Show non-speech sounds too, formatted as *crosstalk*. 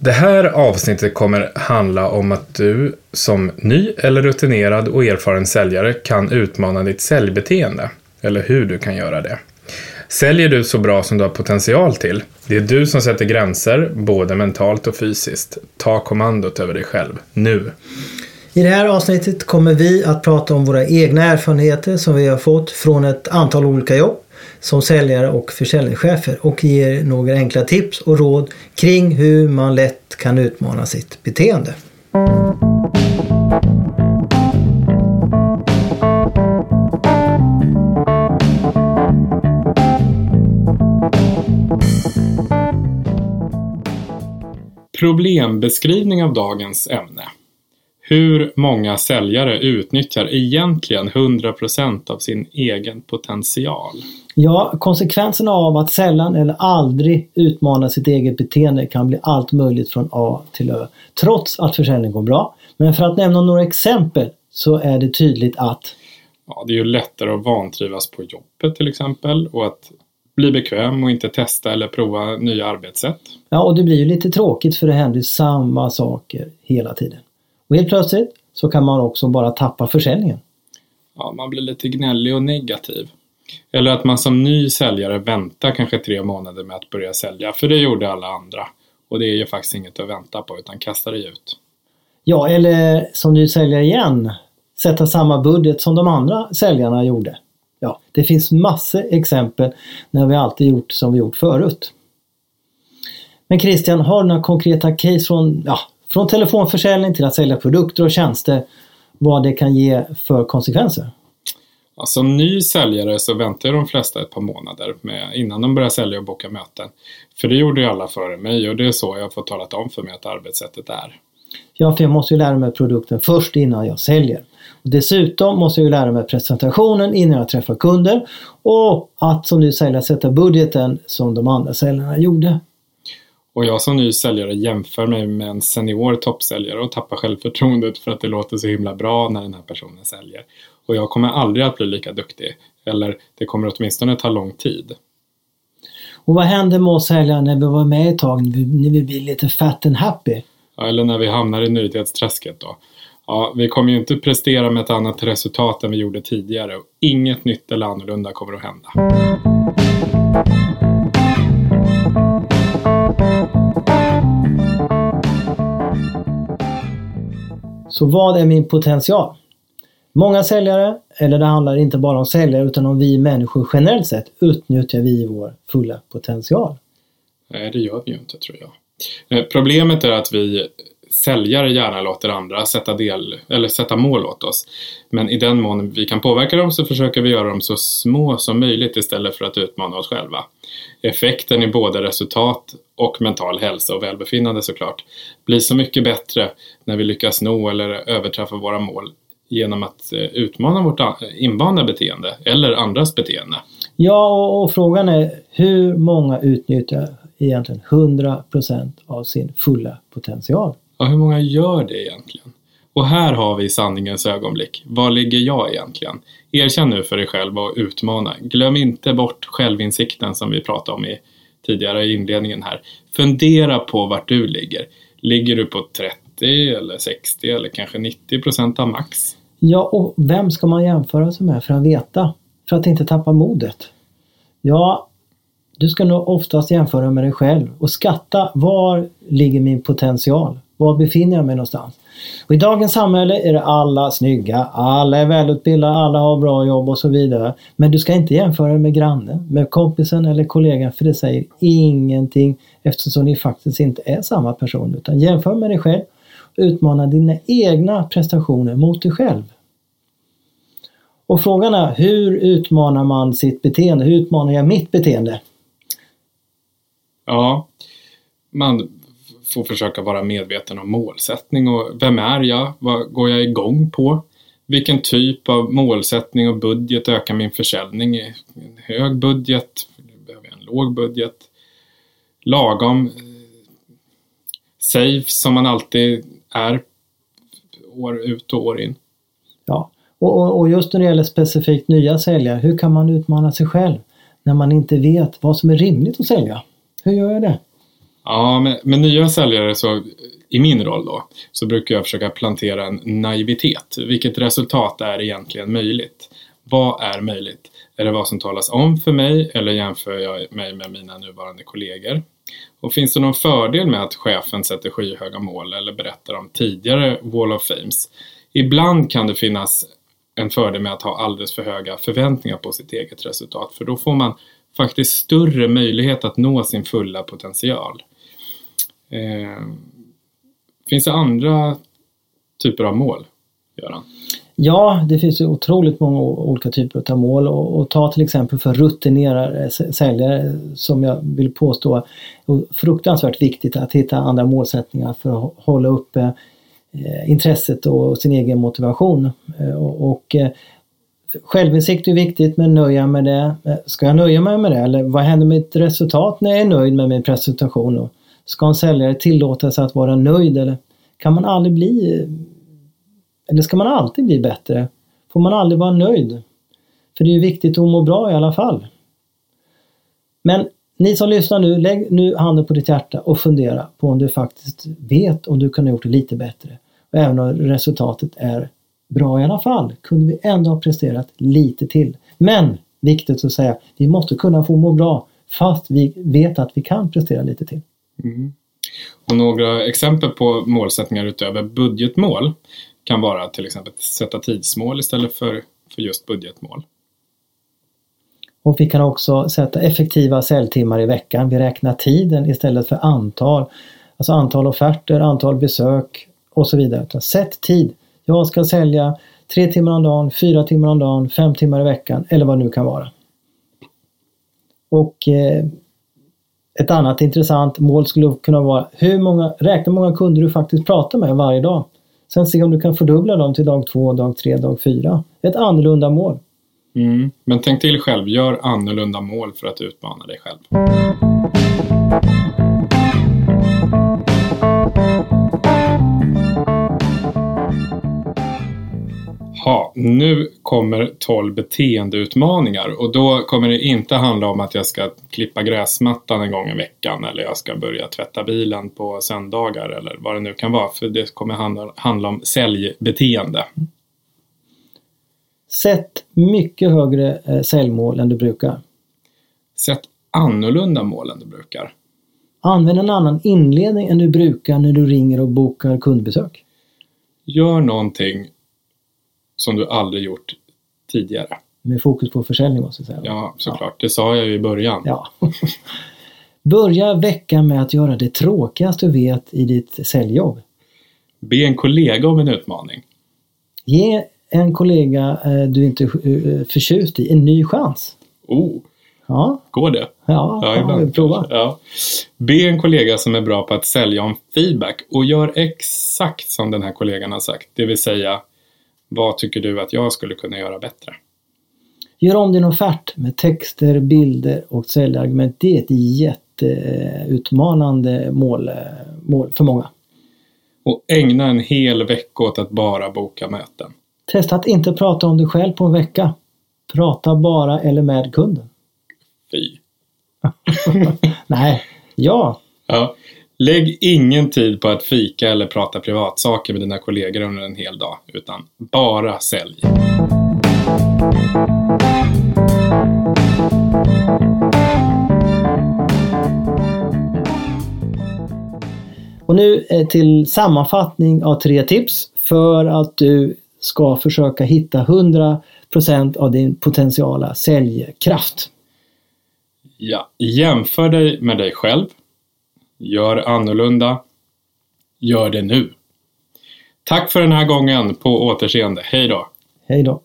Det här avsnittet kommer handla om att du som ny eller rutinerad och erfaren säljare kan utmana ditt säljbeteende. Eller hur du kan göra det. Säljer du så bra som du har potential till? Det är du som sätter gränser, både mentalt och fysiskt. Ta kommandot över dig själv, nu. I det här avsnittet kommer vi att prata om våra egna erfarenheter som vi har fått från ett antal olika jobb som säljare och försäljningschefer och ger några enkla tips och råd kring hur man lätt kan utmana sitt beteende. Problembeskrivning av dagens ämne. Hur många säljare utnyttjar egentligen 100% av sin egen potential? Ja, konsekvenserna av att sällan eller aldrig utmana sitt eget beteende kan bli allt möjligt från A till Ö, trots att försäljningen går bra. Men för att nämna några exempel så är det tydligt att Ja, det är ju lättare att vantrivas på jobbet till exempel och att bli bekväm och inte testa eller prova nya arbetssätt. Ja, och det blir ju lite tråkigt för det händer samma saker hela tiden. Och helt plötsligt så kan man också bara tappa försäljningen. Ja, man blir lite gnällig och negativ. Eller att man som ny säljare väntar kanske tre månader med att börja sälja, för det gjorde alla andra. Och det är ju faktiskt inget att vänta på, utan kasta det ut. Ja, eller som ny säljare igen, sätta samma budget som de andra säljarna gjorde. Ja, det finns massor exempel när vi alltid gjort som vi gjort förut. Men Christian, har du några konkreta case från, ja, från telefonförsäljning till att sälja produkter och tjänster, vad det kan ge för konsekvenser? Som ny säljare så väntar de flesta ett par månader med, innan de börjar sälja och boka möten. För det gjorde ju alla före mig och det är så jag får talat om för mig att arbetssättet är. Ja, för jag måste ju lära mig produkten först innan jag säljer. Och dessutom måste jag ju lära mig presentationen innan jag träffar kunder och att som ny säljare sätta budgeten som de andra säljarna gjorde. Och jag som ny säljare jämför mig med en senior toppsäljare och tappar självförtroendet för att det låter så himla bra när den här personen säljer. Och jag kommer aldrig att bli lika duktig. Eller det kommer åtminstone ta lång tid. Och vad händer med oss säljare när vi var med ett tag, när vi blir lite fat and happy? Ja, eller när vi hamnar i nöjdhetsträsket då. Ja, vi kommer ju inte prestera med ett annat resultat än vi gjorde tidigare och inget nytt eller annorlunda kommer att hända. Så vad är min potential? Många säljare, eller det handlar inte bara om säljare utan om vi människor generellt sett, utnyttjar vi vår fulla potential. Nej, det gör vi ju inte tror jag. Eh, problemet är att vi säljare gärna låter andra sätta, del, eller sätta mål åt oss. Men i den mån vi kan påverka dem så försöker vi göra dem så små som möjligt istället för att utmana oss själva. Effekten i både resultat och mental hälsa och välbefinnande såklart blir så mycket bättre när vi lyckas nå eller överträffa våra mål genom att eh, utmana vårt invanda beteende eller andras beteende. Ja, och, och frågan är hur många utnyttjar egentligen 100% av sin fulla potential? Ja, hur många gör det egentligen? Och här har vi sanningens ögonblick. Var ligger jag egentligen? Erkänn nu för dig själv och utmana. Glöm inte bort självinsikten som vi pratade om i tidigare i inledningen här. Fundera på vart du ligger. Ligger du på 50 eller 60 eller kanske 90 procent av max? Ja, och vem ska man jämföra sig med för att veta? För att inte tappa modet? Ja, du ska nog oftast jämföra med dig själv och skatta var ligger min potential? Var befinner jag mig någonstans? Och I dagens samhälle är det alla snygga, alla är välutbildade, alla har bra jobb och så vidare. Men du ska inte jämföra dig med grannen, med kompisen eller kollegan för det säger ingenting eftersom ni faktiskt inte är samma person. Utan jämför med dig själv utmana dina egna prestationer mot dig själv. Och frågan är, hur utmanar man sitt beteende? Hur utmanar jag mitt beteende? Ja, man får försöka vara medveten om målsättning och vem är jag? Vad går jag igång på? Vilken typ av målsättning och budget ökar min försäljning? En hög budget? Behöver jag en låg budget? Lagom? Eh, safe som man alltid är år ut och år in. Ja, och, och just när det gäller specifikt nya säljare, hur kan man utmana sig själv när man inte vet vad som är rimligt att sälja? Hur gör jag det? Ja, med, med nya säljare så i min roll då så brukar jag försöka plantera en naivitet. Vilket resultat är egentligen möjligt? Vad är möjligt? Är det vad som talas om för mig eller jämför jag mig med mina nuvarande kollegor? Och finns det någon fördel med att chefen sätter skyhöga mål eller berättar om tidigare Wall of Fames? Ibland kan det finnas en fördel med att ha alldeles för höga förväntningar på sitt eget resultat för då får man faktiskt större möjlighet att nå sin fulla potential. Eh, finns det andra typer av mål, Göran? Ja, det finns ju otroligt många olika typer av mål och, och ta till exempel för rutinerade säljare som jag vill påstå är fruktansvärt viktigt att hitta andra målsättningar för att hålla uppe eh, intresset och sin egen motivation. Eh, och, och eh, Självinsikt är viktigt men nöja med det. Eh, ska jag nöja mig med det eller vad händer med mitt resultat när jag är nöjd med min presentation? Ska en säljare tillåta sig att vara nöjd eller kan man aldrig bli eh, eller ska man alltid bli bättre? Får man aldrig vara nöjd? För det är ju viktigt att må bra i alla fall. Men ni som lyssnar nu, lägg nu handen på ditt hjärta och fundera på om du faktiskt vet om du kunde gjort det lite bättre. Och även om resultatet är bra i alla fall, kunde vi ändå ha presterat lite till. Men, viktigt att säga, vi måste kunna få må bra fast vi vet att vi kan prestera lite till. Mm. Och några exempel på målsättningar utöver budgetmål kan vara till exempel att sätta tidsmål istället för, för just budgetmål. Och vi kan också sätta effektiva säljtimmar i veckan. Vi räknar tiden istället för antal. Alltså antal offerter, antal besök och så vidare. Sätt tid. Jag ska sälja tre timmar om dagen, fyra timmar om dagen, fem timmar i veckan eller vad det nu kan vara. Och eh, ett annat intressant mål skulle kunna vara hur många, räkna hur många kunder du faktiskt pratar med varje dag. Sen se om du kan fördubbla dem till dag två, dag tre, dag fyra. Ett annorlunda mål. Mm. Men tänk till själv, gör annorlunda mål för att utmana dig själv. Nu kommer 12 beteendeutmaningar och då kommer det inte handla om att jag ska klippa gräsmattan en gång i veckan eller jag ska börja tvätta bilen på söndagar eller vad det nu kan vara för det kommer handla, handla om säljbeteende. Sätt mycket högre eh, säljmål än du brukar. Sätt annorlunda mål än du brukar. Använd en annan inledning än du brukar när du ringer och bokar kundbesök. Gör någonting som du aldrig gjort tidigare. Med fokus på försäljning måste jag säga. Ja, såklart. Ja. Det sa jag ju i början. Ja. *laughs* Börja veckan med att göra det tråkigaste du vet i ditt säljjobb. Be en kollega om en utmaning. Ge en kollega eh, du inte är eh, förtjust i en ny chans. Oh, ja. går det? Ja, ja ibland. prova. Ja. Be en kollega som är bra på att sälja om feedback och gör exakt som den här kollegan har sagt. Det vill säga, vad tycker du att jag skulle kunna göra bättre? Gör om din offert med texter, bilder och säljargument. Det är ett jätteutmanande mål, mål för många. Och ägna en hel vecka åt att bara boka möten. Testa att inte prata om dig själv på en vecka. Prata bara eller med kunden. Fy. *laughs* Nej, ja. ja. Lägg ingen tid på att fika eller prata privatsaker med dina kollegor under en hel dag, utan bara sälj. Och nu eh, till sammanfattning av tre tips för att du ska försöka hitta 100% av din potentiala säljkraft. Ja, jämför dig med dig själv. Gör annorlunda. Gör det nu. Tack för den här gången. På återseende. Hej då. Hej då.